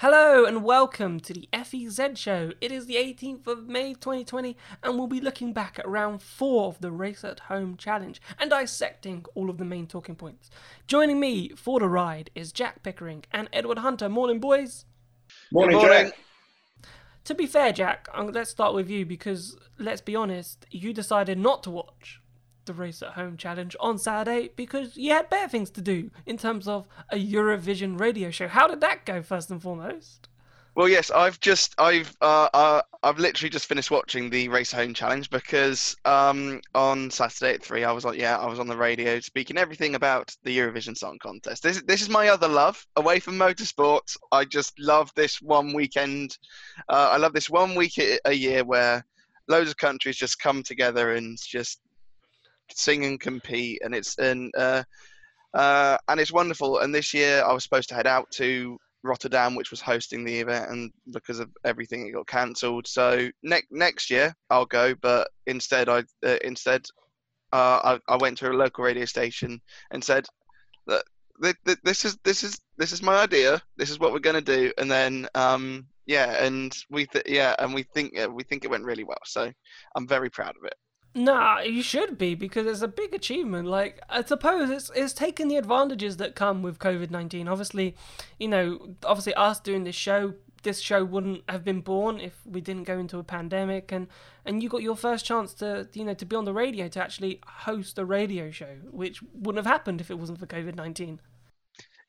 Hello and welcome to the FEZ show. It is the 18th of May 2020 and we'll be looking back at round 4 of the Race at Home challenge and dissecting all of the main talking points. Joining me for the ride is Jack Pickering and Edward Hunter. Morning, boys. Morning, Jack. To be fair, Jack, let's start with you because let's be honest, you decided not to watch the Race at Home challenge on Saturday because you had better things to do in terms of a Eurovision radio show. How did that go, first and foremost? Well, yes, I've just I've uh, uh, I've literally just finished watching the Race at Home Challenge because um, on Saturday at three I was like, yeah, I was on the radio speaking everything about the Eurovision Song Contest. This this is my other love away from motorsports. I just love this one weekend. Uh, I love this one week a year where loads of countries just come together and just sing and compete, and it's and uh, uh, and it's wonderful. And this year I was supposed to head out to Rotterdam, which was hosting the event, and because of everything, it got cancelled. So next next year I'll go, but instead I uh, instead uh, I, I went to a local radio station and said that this is this is this is my idea. This is what we're going to do, and then um, yeah, and we th- yeah, and we think uh, we think it went really well. So I'm very proud of it. Nah, you should be because it's a big achievement. Like I suppose it's it's taking the advantages that come with COVID nineteen. Obviously, you know, obviously us doing this show, this show wouldn't have been born if we didn't go into a pandemic. And and you got your first chance to you know to be on the radio to actually host a radio show, which wouldn't have happened if it wasn't for COVID nineteen.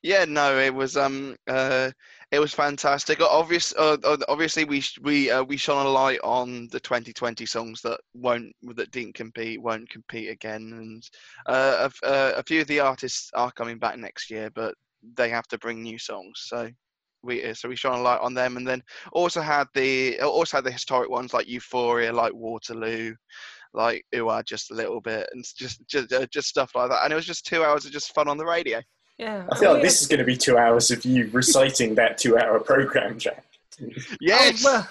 Yeah, no, it was um uh it was fantastic. Obvious, uh, obviously, we we uh, we shone a light on the 2020 songs that won't that didn't compete, won't compete again, and uh, a, uh, a few of the artists are coming back next year, but they have to bring new songs. So we uh, so we shone a light on them, and then also had the also had the historic ones like Euphoria, like Waterloo, like Ooh just a little bit, and just just just stuff like that. And it was just two hours of just fun on the radio. Yeah. I feel like this is going to be two hours of you reciting that two-hour program, Jack. Yes. Oh, well,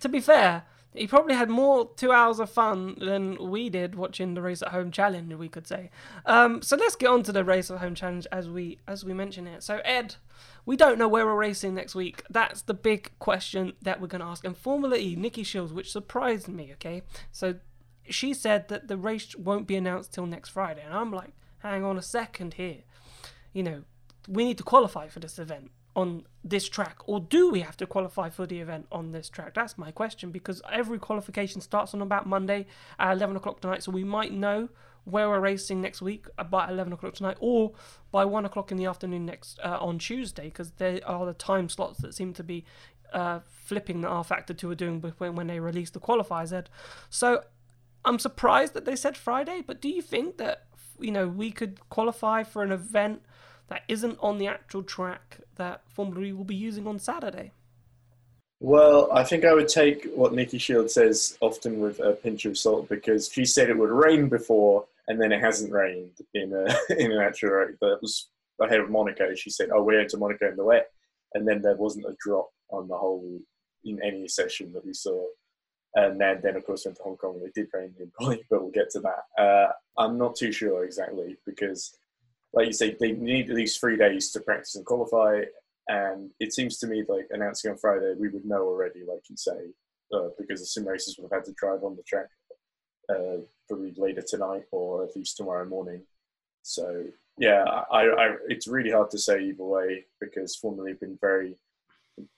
to be fair, he probably had more two hours of fun than we did watching the race at home challenge. We could say. Um, so let's get on to the race at home challenge as we as we mention it. So Ed, we don't know where we're racing next week. That's the big question that we're going to ask. And Formula E, Nicki Shields, which surprised me. Okay, so she said that the race won't be announced till next Friday, and I'm like, hang on a second here you know, we need to qualify for this event on this track, or do we have to qualify for the event on this track? That's my question because every qualification starts on about Monday at 11 o'clock tonight, so we might know where we're racing next week about 11 o'clock tonight, or by 1 o'clock in the afternoon next uh, on Tuesday, because there are the time slots that seem to be uh, flipping the rFactor 2 are doing when, when they release the qualifiers. Ed. So I'm surprised that they said Friday, but do you think that you know we could qualify for an event? That isn't on the actual track that Formula E will be using on Saturday? Well, I think I would take what Nicki Shield says often with a pinch of salt because she said it would rain before and then it hasn't rained in a, in an actual race. That was ahead of Monaco. She said, "Oh, we're into Monaco in the wet," and then there wasn't a drop on the whole in any session that we saw. And then, then of course, went to Hong Kong. It did rain in Bali, but we'll get to that. Uh, I'm not too sure exactly because like you say, they need at least three days to practice and qualify. And it seems to me like announcing on Friday, we would know already, like you say, uh, because the sim racers would have had to drive on the track uh, probably later tonight or at least tomorrow morning. So yeah, I, I, it's really hard to say either way because have been very,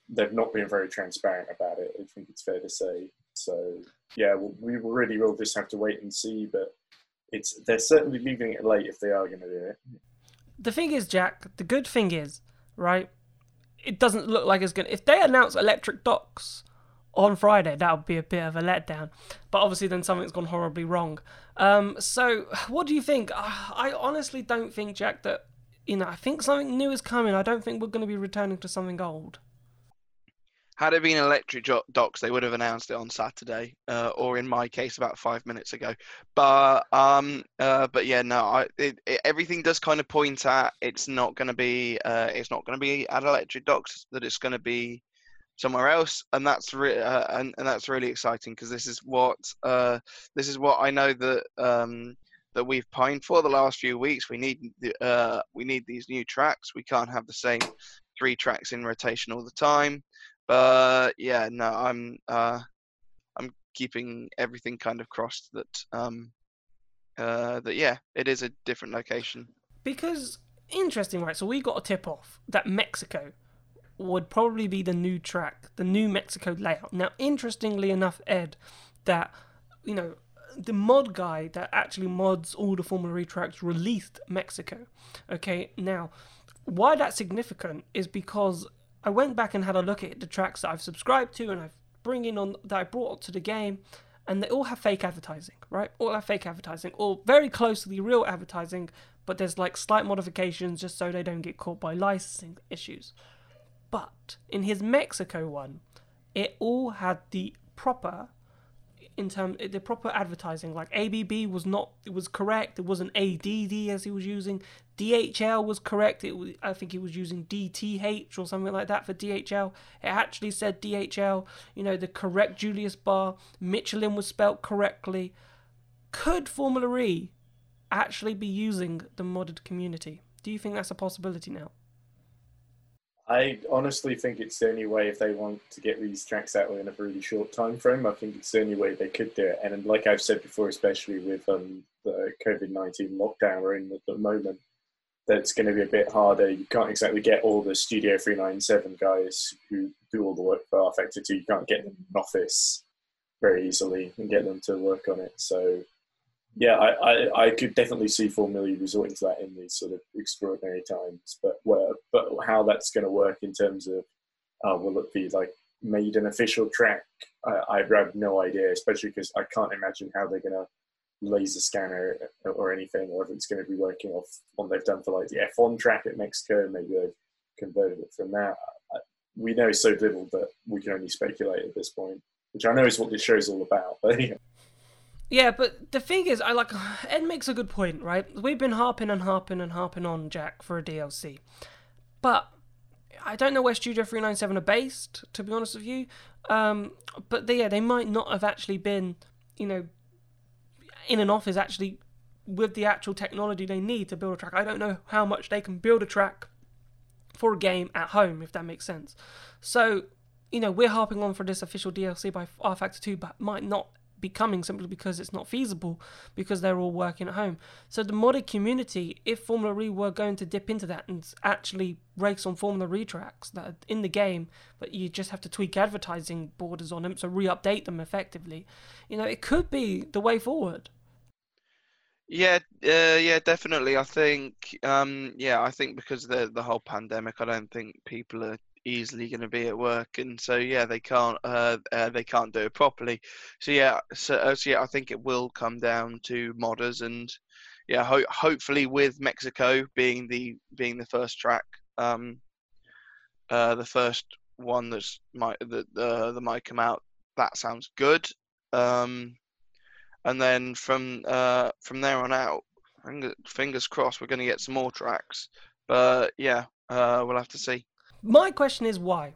they've not been very transparent about it. I think it's fair to say. So yeah, we really will just have to wait and see. But it's they're certainly leaving it late if they are going to do it. The thing is, Jack. The good thing is, right? It doesn't look like it's going. to... If they announce electric docks on Friday, that would be a bit of a letdown. But obviously, then something's gone horribly wrong. Um, so, what do you think? I honestly don't think, Jack, that you know. I think something new is coming. I don't think we're going to be returning to something old. Had it been electric docks, they would have announced it on Saturday, uh, or in my case, about five minutes ago. But um, uh, but yeah, no, I, it, it, everything does kind of point at it's not going to be uh, it's not going to be at electric docks. That it's going to be somewhere else, and that's re- uh, and, and that's really exciting because this is what uh, this is what I know that um, that we've pined for the last few weeks. We need uh, we need these new tracks. We can't have the same three tracks in rotation all the time. But yeah, no, I'm uh, I'm keeping everything kind of crossed that um, uh, that yeah, it is a different location. Because interesting, right? So we got a tip off that Mexico would probably be the new track, the new Mexico layout. Now, interestingly enough, Ed, that you know the mod guy that actually mods all the Formula E tracks released Mexico. Okay, now why that's significant is because I went back and had a look at the tracks that I've subscribed to and I've bringing on that I brought to the game, and they all have fake advertising, right? All have fake advertising, or very close to the real advertising, but there's like slight modifications just so they don't get caught by licensing issues. But in his Mexico one, it all had the proper in terms eh, the proper advertising like ABB was not it was correct it wasn't ADD as he was using. DHL was correct it was, I think he was using DTH or something like that for DHL it actually said DHL you know the correct Julius Baer Michelin was spelt correctly. Could Formula E actually be using the modded community? Do you think that's a possibility now I honestly think it's the only way if they want to get these tracks out in a really short time frame. I think it's the only way they could do it. And like I've said before, especially with um, the COVID nineteen lockdown we're in at the moment, that's going to be a bit harder. You can't exactly get all the Studio three nine seven guys who do all the work for rFactor two. You can't get them in office very easily and get them to work on it. So yeah, I, I, I, could definitely see Formula E resorting to that in these sort of extraordinary times. But where, but how that's going to work in terms of uh, will it be like made an official track? I, I have no idea, especially because I can't imagine how they're going to laser scanner or anything, or if it's going to be working off what they've done for like the F1 track at Mexico. Maybe they've converted it from that. We know so little that we can only speculate at this point, which I know is what this show is all about. But anyway. Yeah, but the thing is, I like Ed makes a good point, right? We've been harping and harping and harping on Jack for a DLC, but I don't know where Studio 397 are based, to be honest with you. Um, but they, yeah, they might not have actually been, you know, in an office actually with the actual technology they need to build a track. I don't know how much they can build a track for a game at home, if that makes sense. So, you know, we're harping on for this official DLC by rFactor 2, but might not becoming simply because it's not feasible because they're all working at home. So the modded community, if Formula E were going to dip into that and actually race on Formula E tracks that are in the game, but you just have to tweak advertising borders on them, so re-update them effectively, you know, it could be the way forward. Yeah, uh, yeah, definitely. I think, um, yeah, I think because of the the whole pandemic, I don't think people are easily going to be at work, and so yeah, they can't uh, uh, they can't do it properly. So yeah, so, uh, so yeah, I think it will come down to modders, and yeah, ho- hopefully with Mexico being the being the first track, um, uh, the first one that's might that uh, that might come out. That sounds good. Um, and then from uh, from there on out, fingers crossed, we're going to get some more tracks. But yeah, uh, we'll have to see. My question is why?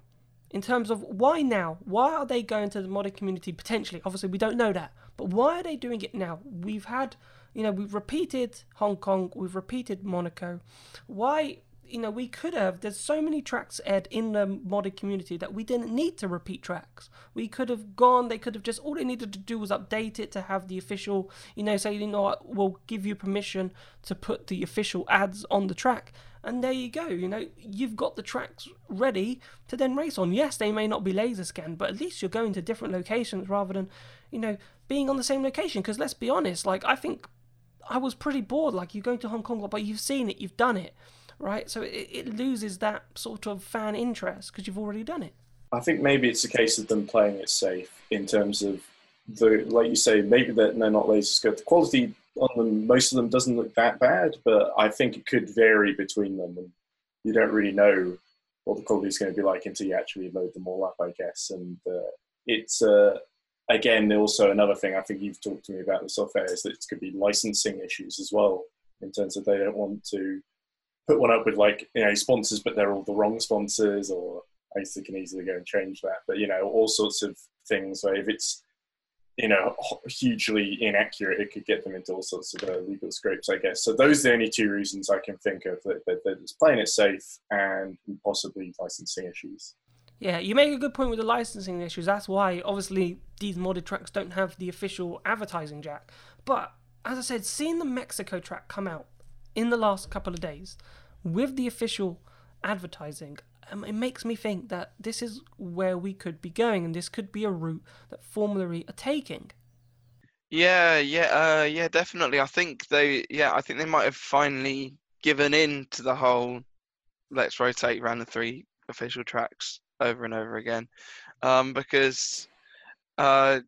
In terms of why now? Why are they going to the modded community potentially? Obviously, we don't know that, but why are they doing it now? We've had, you know, we've repeated Hong Kong, we've repeated Monaco. Why? You know, we could have. There's so many tracks, Ed, in the modded community that we didn't need to repeat tracks. We could have gone. They could have just all they needed to do was update it to have the official. You know, say you know what, we'll give you permission to put the official ads on the track and there you go. You know, you've got the tracks ready to then race on. Yes, they may not be laser scanned, but at least you're going to different locations rather than, you know, being on the same location. Because let's be honest, like I think I was pretty bored. Like you're going to Hong Kong, but you've seen it, you've done it, right? So it, it loses that sort of fan interest because you've already done it. I think maybe it's a case of them playing it safe in terms of the, like you say, maybe they're, they're not laser scanned. The quality on them, most of them doesn't look that bad, but I think it could vary between them, and you don't really know what the quality is going to be like until you actually load them all up, I guess. And uh, it's uh, again also another thing I think you've talked to me about the software is that it could be licensing issues as well in terms of they don't want to put one up with like you know sponsors, but they're all the wrong sponsors, or I guess they can easily go and change that. But you know all sorts of things where if it's you know, hugely inaccurate, it could get them into all sorts of uh, legal scrapes, I guess. So those are the only two reasons I can think of that, that, that it's playing it safe and possibly licensing issues. Yeah, you make a good point with the licensing issues. That's why, obviously, these modded tracks don't have the official advertising jack. But, as I said, seeing the Mexico track come out in the last couple of days with the official advertising, um, it makes me think that this is where we could be going, and this could be a route that Formula E are taking. Yeah, yeah, uh, yeah, definitely. I think they, yeah, I think they might have finally given in to the whole let's rotate around the three official tracks over and over again, um, because uh,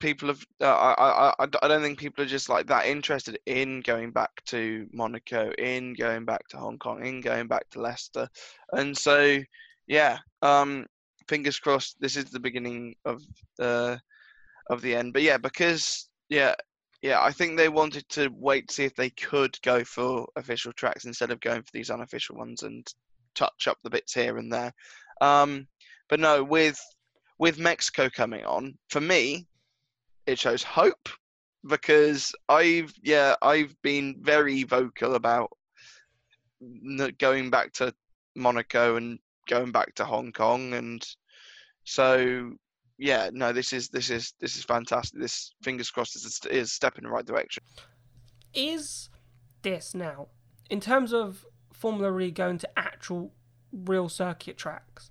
people have. Uh, I, I I don't think people are just like that interested in going back to Monaco, in going back to Hong Kong, in going back to Leicester, and so yeah. Um, fingers crossed. This is the beginning of uh, of the end. But yeah, because yeah, yeah, I think they wanted to wait to see if they could go for official tracks instead of going for these unofficial ones and touch up the bits here and there. Um, but no, with with Mexico coming on, for me, it shows hope because I've yeah I've been very vocal about going back to Monaco and going back to Hong Kong and so yeah no this is this is this is fantastic. This fingers crossed is a, is a step in the right direction. Is this now in terms of Formula E going to actual real circuit tracks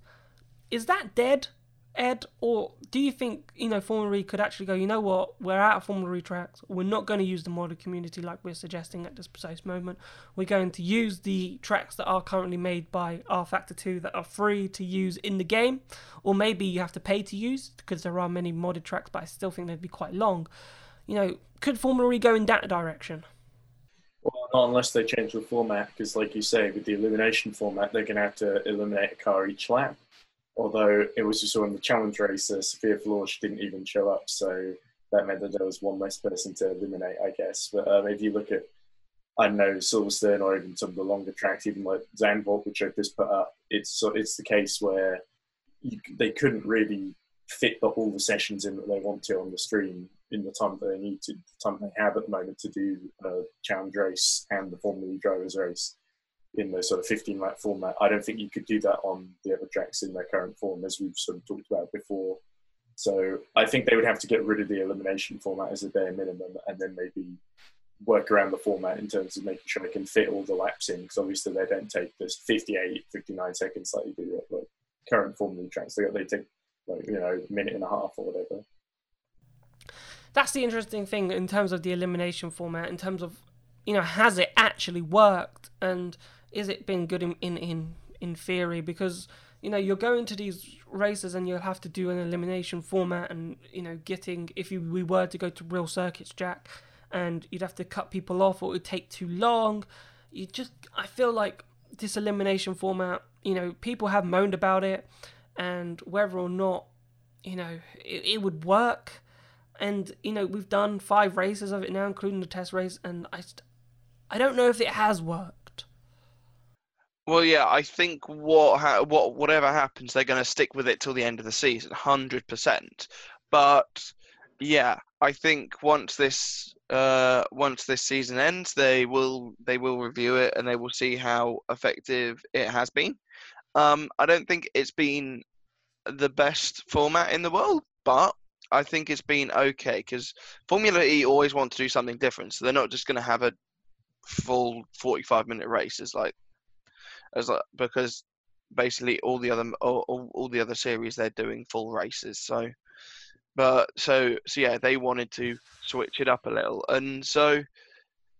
is that dead Ed, or do you think you know Formula E could actually go? You know what? We're out of Formula E tracks. We're not going to use the modded community like we're suggesting at this precise moment. We're going to use the tracks that are currently made by rFactor Two that are free to use in the game, or maybe you have to pay to use because there are many modded tracks, but I still think they'd be quite long. You know, could Formula E go in that direction? Well, not unless they change the format, because like you say, with the elimination format, they're going to have to eliminate a car each lap although it was just on the challenge race, uh, Sophia Florsch didn't even show up, so that meant that there was one less person to eliminate, I guess. But um, if you look at, I don't know, Silverstone or even some of the longer tracks, even like Zandvoort, which I've just put up, it's it's the case where you, they couldn't really fit the, all the sessions in that they want to on the stream in the time that they need to, the time they have at the moment to do a challenge race and the Formula E drivers race in the sort of 15 lap format. I don't think you could do that on the other tracks in their current form, as we've sort of talked about before. So I think they would have to get rid of the elimination format as a bare minimum, and then maybe work around the format in terms of making sure they can fit all the laps in. Because obviously they don't take this 58, 59 seconds like you do at the current Formula tracks. They, they take like you know a minute and a half or whatever. That's the interesting thing in terms of the elimination format. In terms of you know, has it actually worked? And is it been good in, in, in, in theory? Because, you know, you're going to these races and you'll have to do an elimination format and, you know, getting, if you, we were to go to real circuits, Jack, and you'd have to cut people off or it would take too long. You just, I feel like this elimination format, you know, people have moaned about it and whether or not, you know, it, it would work. And, you know, we've done five races of it now, including the test race, and I, I don't know if it has worked. Well, yeah, I think what ha- what whatever happens, they're going to stick with it till the end of the season, hundred percent. But yeah, I think once this uh, once this season ends, they will they will review it and they will see how effective it has been. Um, I don't think it's been the best format in the world, but I think it's been okay because Formula E always want to do something different, so they're not just going to have a full 45 minute races like as because basically all the other all, all, all the other series they're doing full races so but so so yeah they wanted to switch it up a little and so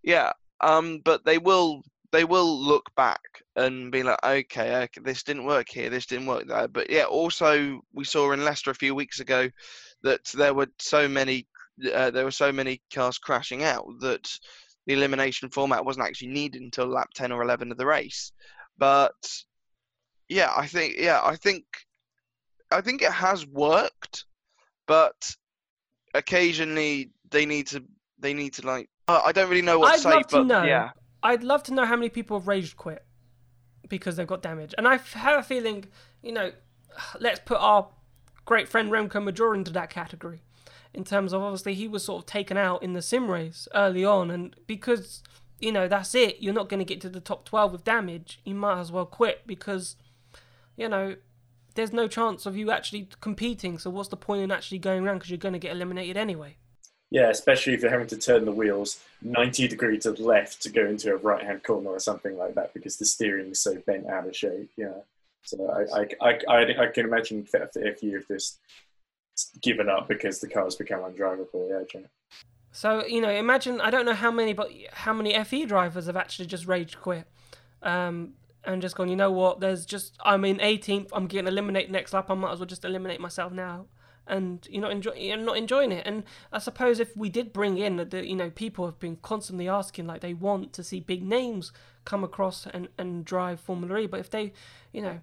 yeah um but they will they will look back and be like okay, okay this didn't work here this didn't work there but yeah also we saw in Leicester a few weeks ago that there were so many uh, there were so many cars crashing out that the elimination format wasn't actually needed until lap 10 or 11 of the race. But yeah, I think yeah, I think I think it has worked, but occasionally they need to they need to like uh, I don't really know what I'd to say, love but to know. yeah. I'd love to know how many people have rage quit because they've got damage. And I have a feeling, you know, let's put our great friend Remco Major into that category. in terms of obviously he was sort of taken out in the sim race early on, and because you know that's it, you're not going to get to the top 12 with damage. You might as well quit because you know there's no chance of you actually competing. So what's the point in actually going around because you're going to get eliminated anyway. Yeah, especially if you're having to turn the wheels 90 degrees to the left to go into a right hand corner or something like that because the steering is so bent out of shape. Yeah. So I, I, I, I, can imagine if you have just given up because the car's become undrivable. Yeah. So you know, imagine I don't know how many, but how many FE drivers have actually just rage quit, um, and just gone. You know what? There's just I'm in 18th. I'm getting eliminated next lap. I might as well just eliminate myself now and you're not enjoy you're not enjoying it. And I suppose if we did bring in the you know people have been constantly asking like they want to see big names come across and and drive Formula E, but if they you know.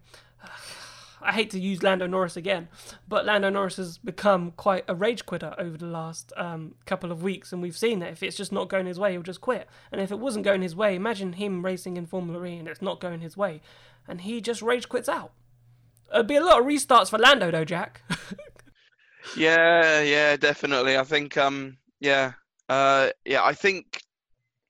I hate to use Lando Norris again, but Lando Norris has become quite a rage quitter over the last um, couple of weeks, and we've seen that if it's just not going his way, he'll just quit. And if it wasn't going his way, imagine him racing in Formula E and it's not going his way, and he just rage quits out. It'd be a lot of restarts for Lando, though, Jack. Yeah, yeah, definitely. I think, um, yeah, uh, yeah, I think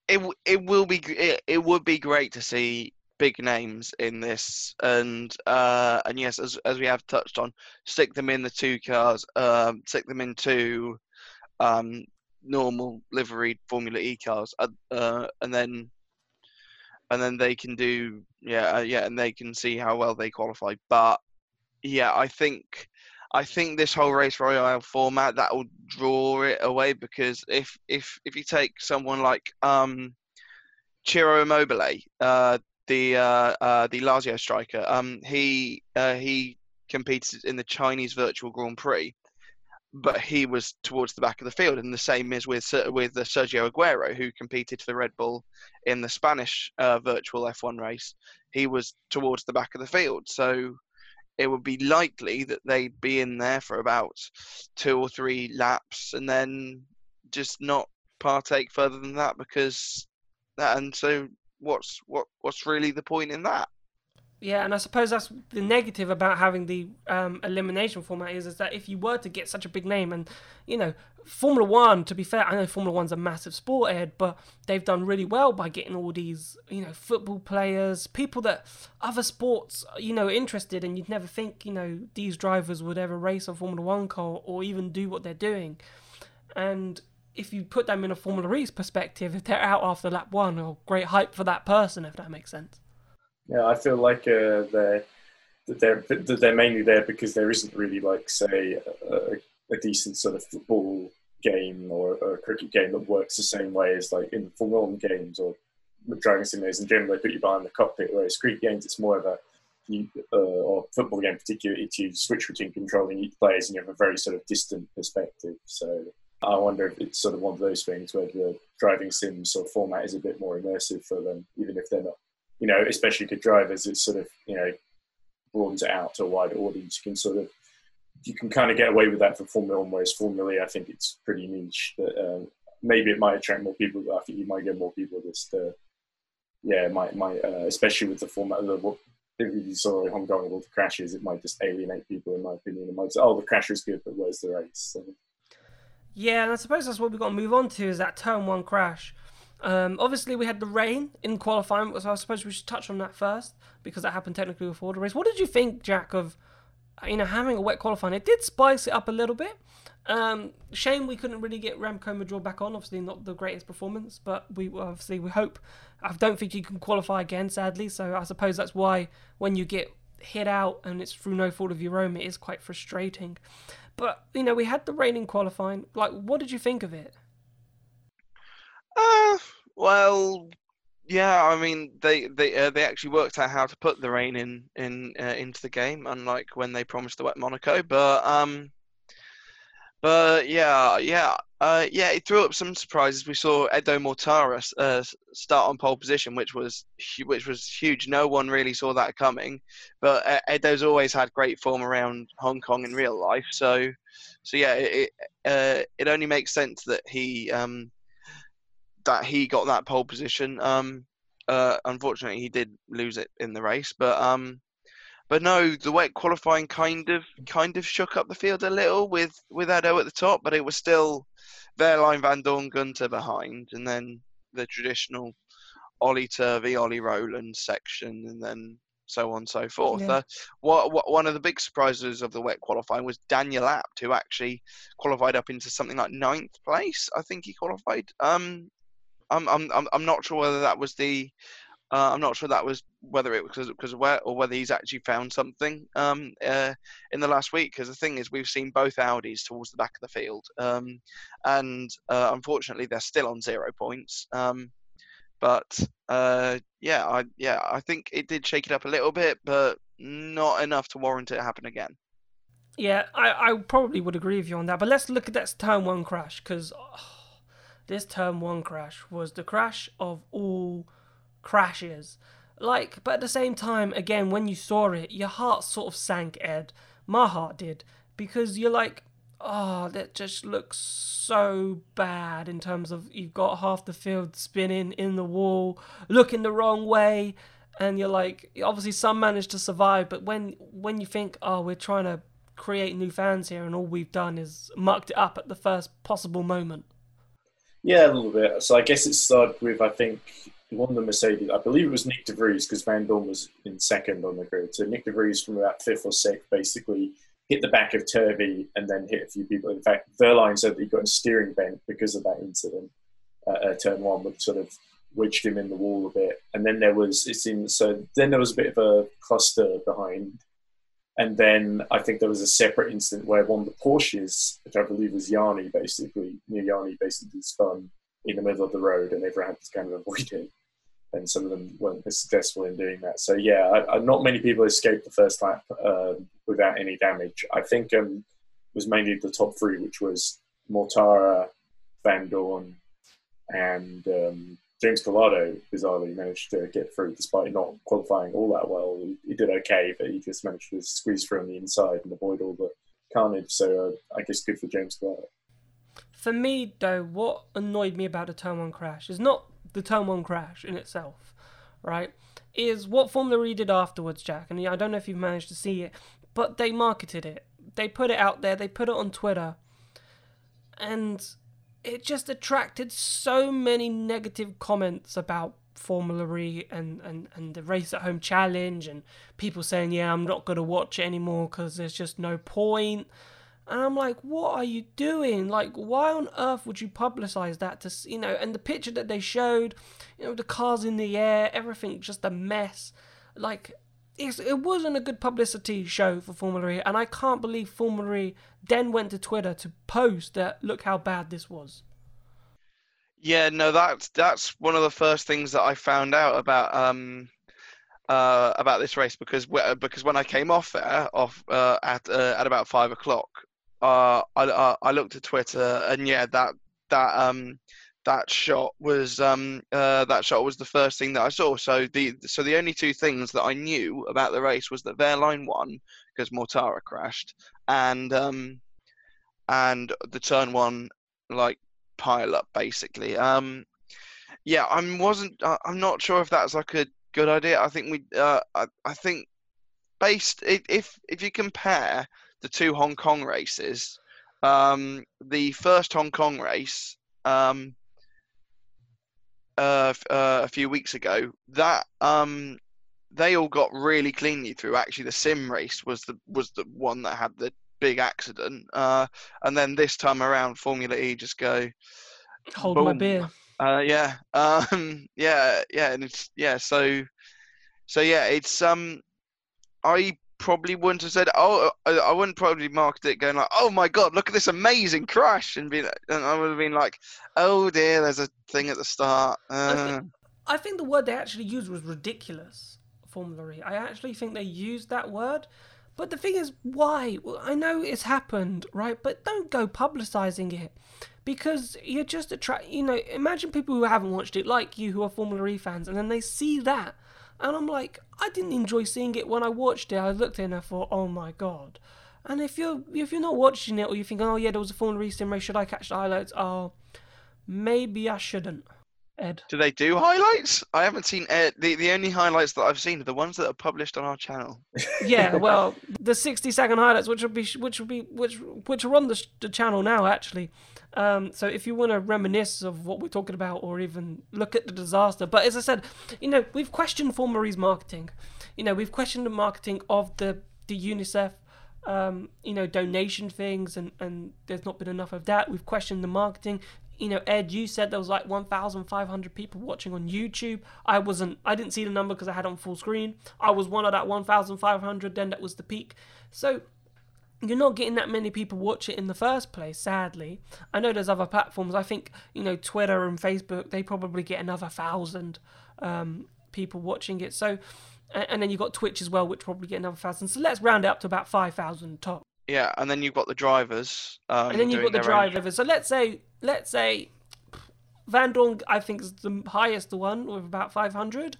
it it will be it, it would be great to see big names in this, and uh, and yes, as as we have touched on, stick them in the two cars, um, stick them into um, normal liveried Formula E cars, uh, uh, and then and then they can do yeah uh, yeah, and they can see how well they qualify. But yeah, I think I think this whole race royale format that will draw it away because if if if you take someone like um, Ciro Immobile, uh, the uh, uh, the Lazio striker, um, he uh, he competed in the Chinese Virtual Grand Prix, but he was towards the back of the field, and the same is with with Sergio Aguero, who competed for Red Bull in the Spanish uh, Virtual F1 race. He was towards the back of the field, so it would be likely that they'd be in there for about two or three laps and then just not partake further than that because that and so what's what what's really the point in that? Yeah, and I suppose that's the negative about having the um, elimination format is is that if you were to get such a big name, and you know, Formula One, to be fair, I know Formula One's a massive sport, Ed, but they've done really well by getting all these, you know, football players, people that other sports, you know, interested, and you'd never think, you know, these drivers would ever race a Formula One car or even do what they're doing, and if you put them in a Formula E's perspective, if they're out after lap one, or great hype for that person, if that makes sense. Yeah, I feel like uh, they're that they're that they're mainly there because there isn't really like say a, a decent sort of football game or, or, a cricket game that works the same way as like in Formula One games or driving simulators in general. They put you behind the cockpit, whereas cricket games it's more of a you, uh, or football game particularly you switch between controlling each players and you have a very sort of distant perspective. So I wonder if it's sort of one of those things where the driving sim sort of format is a bit more immersive for them, even if they're not you know, especially good drivers, it sort of, you know, broadens it out to a wider audience. You can sort of, you can kind of get away with that for Formula One, whereas Formula E, I think it's pretty niche. That um, maybe it might attract more people, but I think you might get more people just, uh, yeah, might might uh, especially with the format of the if you saw Hong Kong with all the crashes, it might just alienate people, in my opinion. It might say, oh, the crash was good, but where's the race? So. Yeah, and I suppose that's what we've got to move on to is that turn one crash. Um, obviously, we had the rain in qualifying, so I suppose we should touch on that first because that happened technically before the race. What did you think, Jack, of you know having a wet qualifying? It did spice it up a little bit. Um, shame we couldn't really get Remco Major back on. Obviously, not the greatest performance, but we obviously we hope. I don't think you can qualify again, sadly. So I suppose that's why when you get hit out and it's through no fault of your own, it is quite frustrating. But you know, we had the rain in qualifying. Like, what did you think of it? Uh, well, yeah. I mean, they they uh, they actually worked out how to put the rain in in uh, into the game, unlike when they promised the wet Monaco. But um, but yeah, yeah, uh, yeah. It threw up some surprises. We saw Edo Mortara uh, start on pole position, which was which was huge. No one really saw that coming. But uh, Edo's always had great form around Hong Kong in real life, so so yeah, it it, uh, only makes sense that he um that he got that pole position. Um, uh, unfortunately, he did lose it in the race, but um, but no, the wet qualifying kind of kind of shook up the field a little with with Edo at the top, but it was still Wehrlein, Van Dorn, Gunther behind, and then the traditional Ollie Turvey, Ollie Rowland section, and then so on and so forth. Yeah. Uh, what, what, one of the big surprises of the wet qualifying was Daniel Abt, who actually qualified up into something like ninth place. I think he qualified. Um, I'm, I'm, I'm, I'm not sure whether that was the. Uh, I'm not sure that was whether it was because of wet or whether he's actually found something um, uh, in the last week. Because the thing is, we've seen both Audis towards the back of the field, um, and uh, unfortunately, they're still on zero points. Um, but uh, yeah, I yeah, I think it did shake it up a little bit, but not enough to warrant it happen again. Yeah, I, I probably would agree with you on that. But let's look at that turn one crash because this turn one crash was the crash of all crashes. Like, but at the same time, again, when you saw it, your heart sort of sank, Ed. My heart did because you're like, oh, that just looks so bad in terms of you've got half the field spinning in the wall, looking the wrong way, and you're like, obviously some managed to survive, but when when you think, oh, we're trying to create new fans here, and all we've done is mucked it up at the first possible moment. Yeah, a little bit. So I guess it started with I think of the Mercedes. I believe it was Nyck De Vries because Vandoorne was in second on the grid. So Nyck De Vries from about fifth or sixth basically hit the back of Turvey and then hit a few people. In fact, Wehrlein said that he got a steering bent because of that incident uh, at turn one, which sort of wedged him in the wall a bit. And then there was it seems so. Then there was a bit of a cluster behind. And then I think there was a separate incident where one of the Porsches, which I believe was Jani, basically, Neel Jani, basically spun in the middle of the road and everyone had to kind of avoid him. And some of them weren't as successful in doing that. So, yeah, I, I, not many people escaped the first lap uh, without any damage. I think um, it was mainly the top three, which was Mortara, Vandoorne, and um, James Calado bizarrely managed to get through despite not qualifying all that well. He, he, did okay, but he just managed to squeeze through on the inside and avoid all the carnage. So uh, I guess good for James Calado. For me, though, what annoyed me about the turn one crash is not the turn one crash in itself, right? Is what Formula E did afterwards, Jack. And I don't know if you've managed to see it, but they marketed it. They put it out there. They put it on Twitter, and it just attracted so many negative comments about Formula E and, and, and the Race at Home Challenge, and people saying, Yeah, I'm not going to watch it anymore because there's just no point. And I'm like, What are you doing? Like, why on earth would you publicize that to, you know, and the picture that they showed, you know, the cars in the air, everything just a mess. Like, it wasn't a good publicity show for Formula E, and I can't believe Formula E then went to Twitter to post that look how bad this was. Yeah, no, that's that's one of the first things that I found out about um uh about this race because because when I came off there off uh, at uh, at about five o'clock, uh I I looked at Twitter and yeah that that um that shot was um, uh, that shot was the first thing that I saw. So the so the only two things that I knew about the race was that Wehrlein won because Mortara crashed, and um, and the turn one like pile up basically. Um, yeah, I wasn't. I'm not sure if that's like a good idea. I think we. Uh, I, I think based if if you compare the two Hong Kong races, um, the first Hong Kong race. Um, uh, uh, a few weeks ago that um, they all got really cleanly through. Actually, the sim race was the was the one that had the big accident, uh, and then this time around, Formula E just go hold boom. my beer. Uh, yeah, um, yeah, yeah, and it's yeah. So, so yeah, it's um, I probably wouldn't have said, oh, I wouldn't probably market it going like, oh my god, look at this amazing crash, and be, and I would have been like, oh dear, there's a thing at the start. Uh. I, think, I think the word they actually used was ridiculous. Formula E. I actually think they used that word. But the thing is, why? Well, I know it's happened, right? But don't go publicizing it because you're just attract. You know, imagine people who haven't watched it, like you, who are Formula E fans, and then they see that and I'm like, I didn't enjoy seeing it when I watched it. I looked at it and I thought, oh my god. And if you're if you're not watching it or you think, oh yeah, there was a Formula E sim race, should I catch the highlights? Oh, maybe I shouldn't. Ed. Do they do highlights? I haven't seen uh, the the only highlights that I've seen are the ones that are published on our channel. Yeah, well, the 60 second highlights, which will be which will be which which are on the, the channel now actually. Um, so if you want to reminisce of what we're talking about, or even look at the disaster, but as I said, you know, we've questioned Formula E's marketing. You know, we've questioned the marketing of the the UNICEF um, you know, donation things, and, and there's not been enough of that. We've questioned the marketing. You know, Ed, you said there was like 1,500 people watching on YouTube. I wasn't, I didn't see the number because I had on full screen. I was one of that 1,500, then that was the peak. So you're not getting that many people watch it in the first place, sadly. I know there's other platforms. I think, you know, Twitter and Facebook, they probably get another thousand um, people watching it. So, and then you've got Twitch as well, which probably get another thousand. So let's round it up to about 5,000 top. Yeah, and then you've got the drivers. Um, and then you've got the their own- drivers. So let's say, let's say, Vandoorne, I think is the highest one with about 500.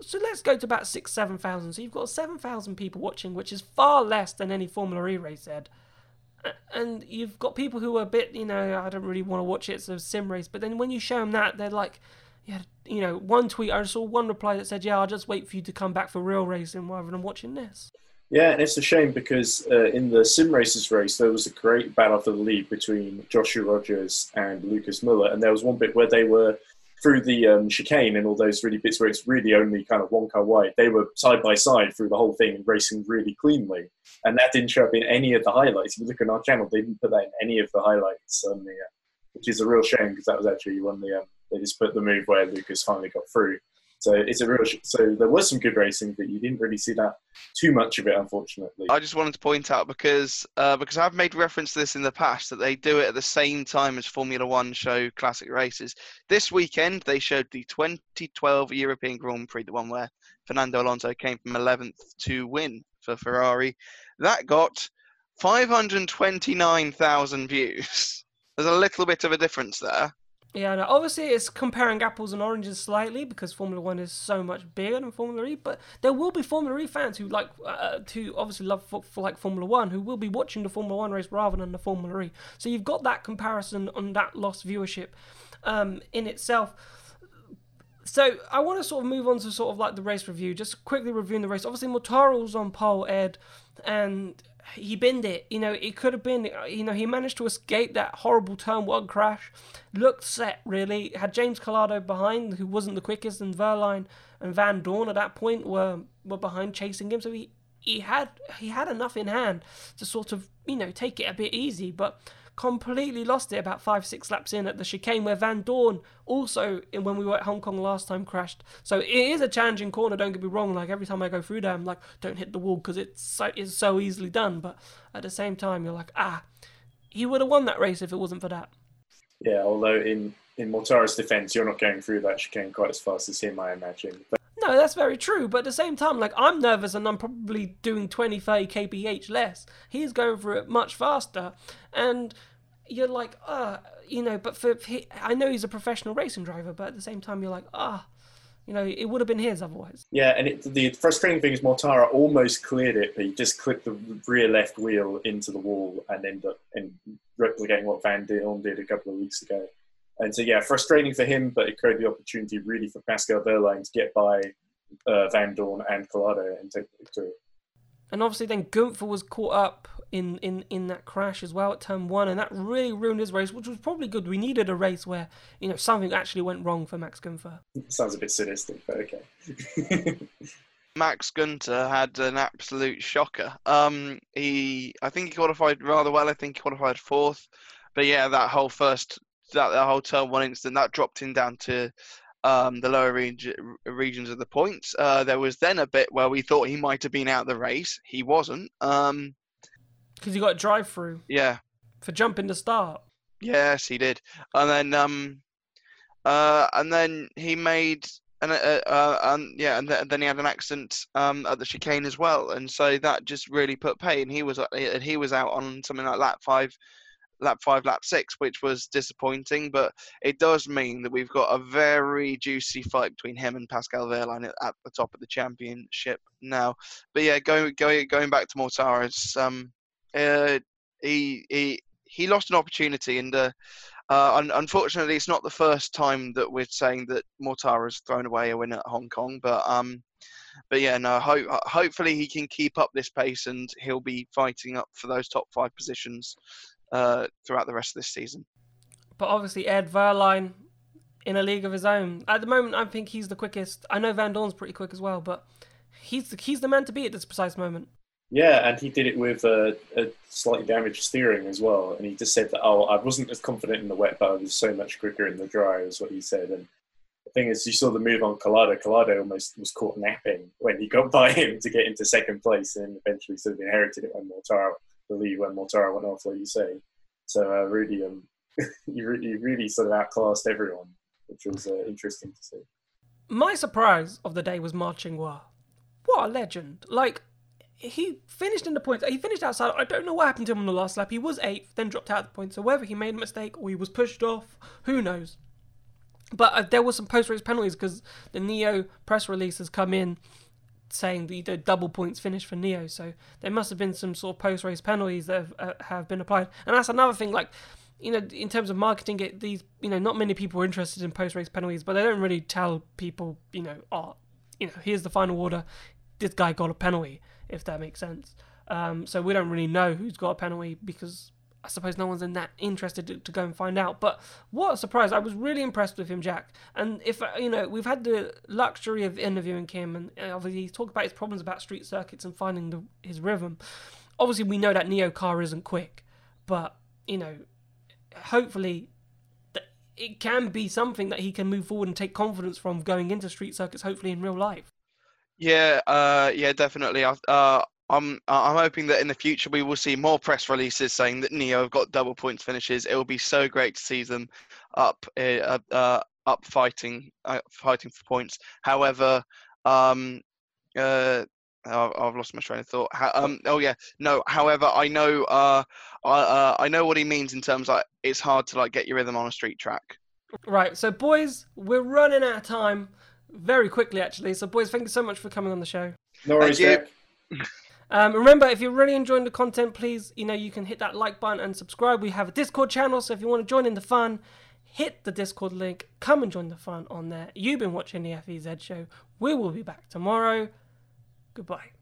So let's go to about six, seven thousand. So you've got seven thousand people watching, which is far less than any Formula E race had. And you've got people who are a bit, you know, I don't really want to watch it. It's a sim race. But then when you show them that, they're like, yeah, you know, one tweet I saw one reply that said, yeah, I'll just wait for you to come back for real racing rather than watching this. Yeah, and it's a shame because uh, in the sim races race there was a great battle for the lead between Joshua Rogers and Lucas Muller, and there was one bit where they were through the um, chicane and all those really bits where it's really only kind of one car wide. They were side by side through the whole thing racing really cleanly, and that didn't show up in any of the highlights. If you look on our channel, they didn't put that in any of the highlights uh, which is a real shame because that was actually of the um, they just put the move where Lucas finally got through. So it's a real. Sh- so there was some good racing, but you didn't really see that too much of it, unfortunately. I just wanted to point out because uh, because I've made reference to this in the past that they do it at the same time as Formula One show classic races. This weekend they showed the 2012 European Grand Prix, the one where Fernando Alonso came from 11th to win for Ferrari. That got 529,000 views. There's a little bit of a difference there. Yeah, no, obviously it's comparing apples and oranges slightly because Formula One is so much bigger than Formula E. But there will be Formula E fans who like uh, to obviously love for, for like Formula One who will be watching the Formula One race rather than the Formula E. So you've got that comparison on that lost viewership um, in itself. So I want to sort of move on to sort of like the race review, just quickly reviewing the race. Obviously, Mortara's on pole, Ed, and he binned it. You know, it could have been. You know, he managed to escape that horrible turn one crash. Looked set really. Had James Calado behind, who wasn't the quickest, and Wehrlein and Vandoorne at that point were were behind chasing him. So he he had he had enough in hand to sort of you know take it a bit easy, but completely lost it about five six laps in at the chicane where Vandoorne also when we were at Hong Kong last time crashed. So it is a challenging corner. Don't get me wrong. Like every time I go through there, I'm like, don't hit the wall because it's so it's so easily done. But at the same time, you're like, ah, he would have won that race if it wasn't for that. Yeah, although in in Mortara's defence, you're not going through that chicane quite as fast as him, I imagine. But No, that's very true. But at the same time, like I'm nervous and I'm probably doing 20, 30 kph less. He's going through it much faster, and you're like, ah, you know. But for he, I know he's a professional racing driver, but at the same time, you're like, ah, you know, it would have been his otherwise. yeah, and it, the frustrating thing is Mortara almost cleared it, but he just clipped the rear left wheel into the wall and ended up in replicating what Vandoorne did a couple of weeks ago. And so, yeah, frustrating for him, but it created the opportunity really for Pascal Wehrlein to get by uh, Vandoorne and Calado and take the victory. And obviously, then Gunther was caught up in, in, in that crash as well at turn one, and that really ruined his race, which was probably good. We needed a race where you know something actually went wrong for Max Gunther. Sounds a bit sadistic, but okay. Max Gunther had an absolute shocker. Um, he, I think he qualified rather well. I think he qualified fourth, but yeah, that whole first, that, that whole turn one instant. that dropped him down to um, the lower reg- regions of the points. Uh, there was then a bit where we thought he might have been out of the race. He wasn't. Um, Because you got a drive through yeah, for jumping to start. Yes, he did. And then um uh and then he made and uh, uh and yeah and, th- and then he had an accident um at the chicane as well and so that just really put pay and he was uh, and he was out on something like lap 5 lap 5 lap 6 which was disappointing but it does mean that we've got a very juicy fight between him and Pascal Wehrlein at, at the top of the championship now but yeah going going going back to Mortara um uh he he he lost an opportunity, and uh, uh, un- unfortunately, it's not the first time that we're saying that Mortara's thrown away a win at Hong Kong, but um, but yeah, no. Ho- hopefully, he can keep up this pace, and he'll be fighting up for those top five positions uh, throughout the rest of this season. But obviously, Ed Wehrlein in a league of his own. At the moment, I think he's the quickest. I know Vandoorne's pretty quick as well, but he's the, he's the man to be at this precise moment. Yeah, and he did it with a, a, slightly damaged steering as well. And he just said that, oh, I wasn't as confident in the wet, but I was so much quicker in the dry, is what he said. And the thing is, you saw the move on Calado. Calado almost was caught napping when he got by him to get into second place and eventually sort of inherited it when Mortara, the lead when Mortara went off, like you say. So uh, Rudy, um, you, really, really sort of outclassed everyone, which was uh, interesting to see. My surprise of the day was Ma Qing What a legend! Like, he finished in the points. He finished outside. I don't know what happened to him on the last lap. He was eighth, then dropped out of the points. So whether he made a mistake or he was pushed off, who knows? But uh, there was some post-race penalties because the NIO press release has come in saying the, the double points finish for NIO. So there must have been some sort of post-race penalties that have, uh, have been applied. And that's another thing. Like you know, in terms of marketing, it these you know not many people are interested in post-race penalties, but they don't really tell people you know, oh, you know, here's the final order. This guy got a penalty if that makes sense. Um, so we don't really know who's got a penalty because I suppose no one's in that interested to, to, go and find out. But what a surprise! I was really impressed with him, Jack. And if uh, you know, we've had the luxury of interviewing him, and uh, obviously he's talked about his problems about street circuits and finding the, his rhythm. Obviously, we know that NIO car isn't quick, but you know, hopefully. It can be something that he can move forward and take confidence from going into street circuits, hopefully in real life. Yeah, uh, yeah, definitely. I, uh, I'm I'm hoping that in the future we will see more press releases saying that NIO have got double points finishes. It will be so great to see them up uh, uh, up fighting uh, fighting for points. However, um, uh, I've lost my train of thought. um, oh yeah, no. However, I know uh, uh, I know what he means in terms like, it's hard to like get your rhythm on a street track. Right. So boys, we're running out of time very quickly, actually. So, boys, thank you so much for coming on the show. No worries, Jack. Um, remember, if you're really enjoying the content, please, you know, you can hit that like button and subscribe. We have a Discord channel, so if you want to join in the fun, hit the Discord link. Come and join the fun on there. You've been watching the FEZ show. We will be back tomorrow. Goodbye.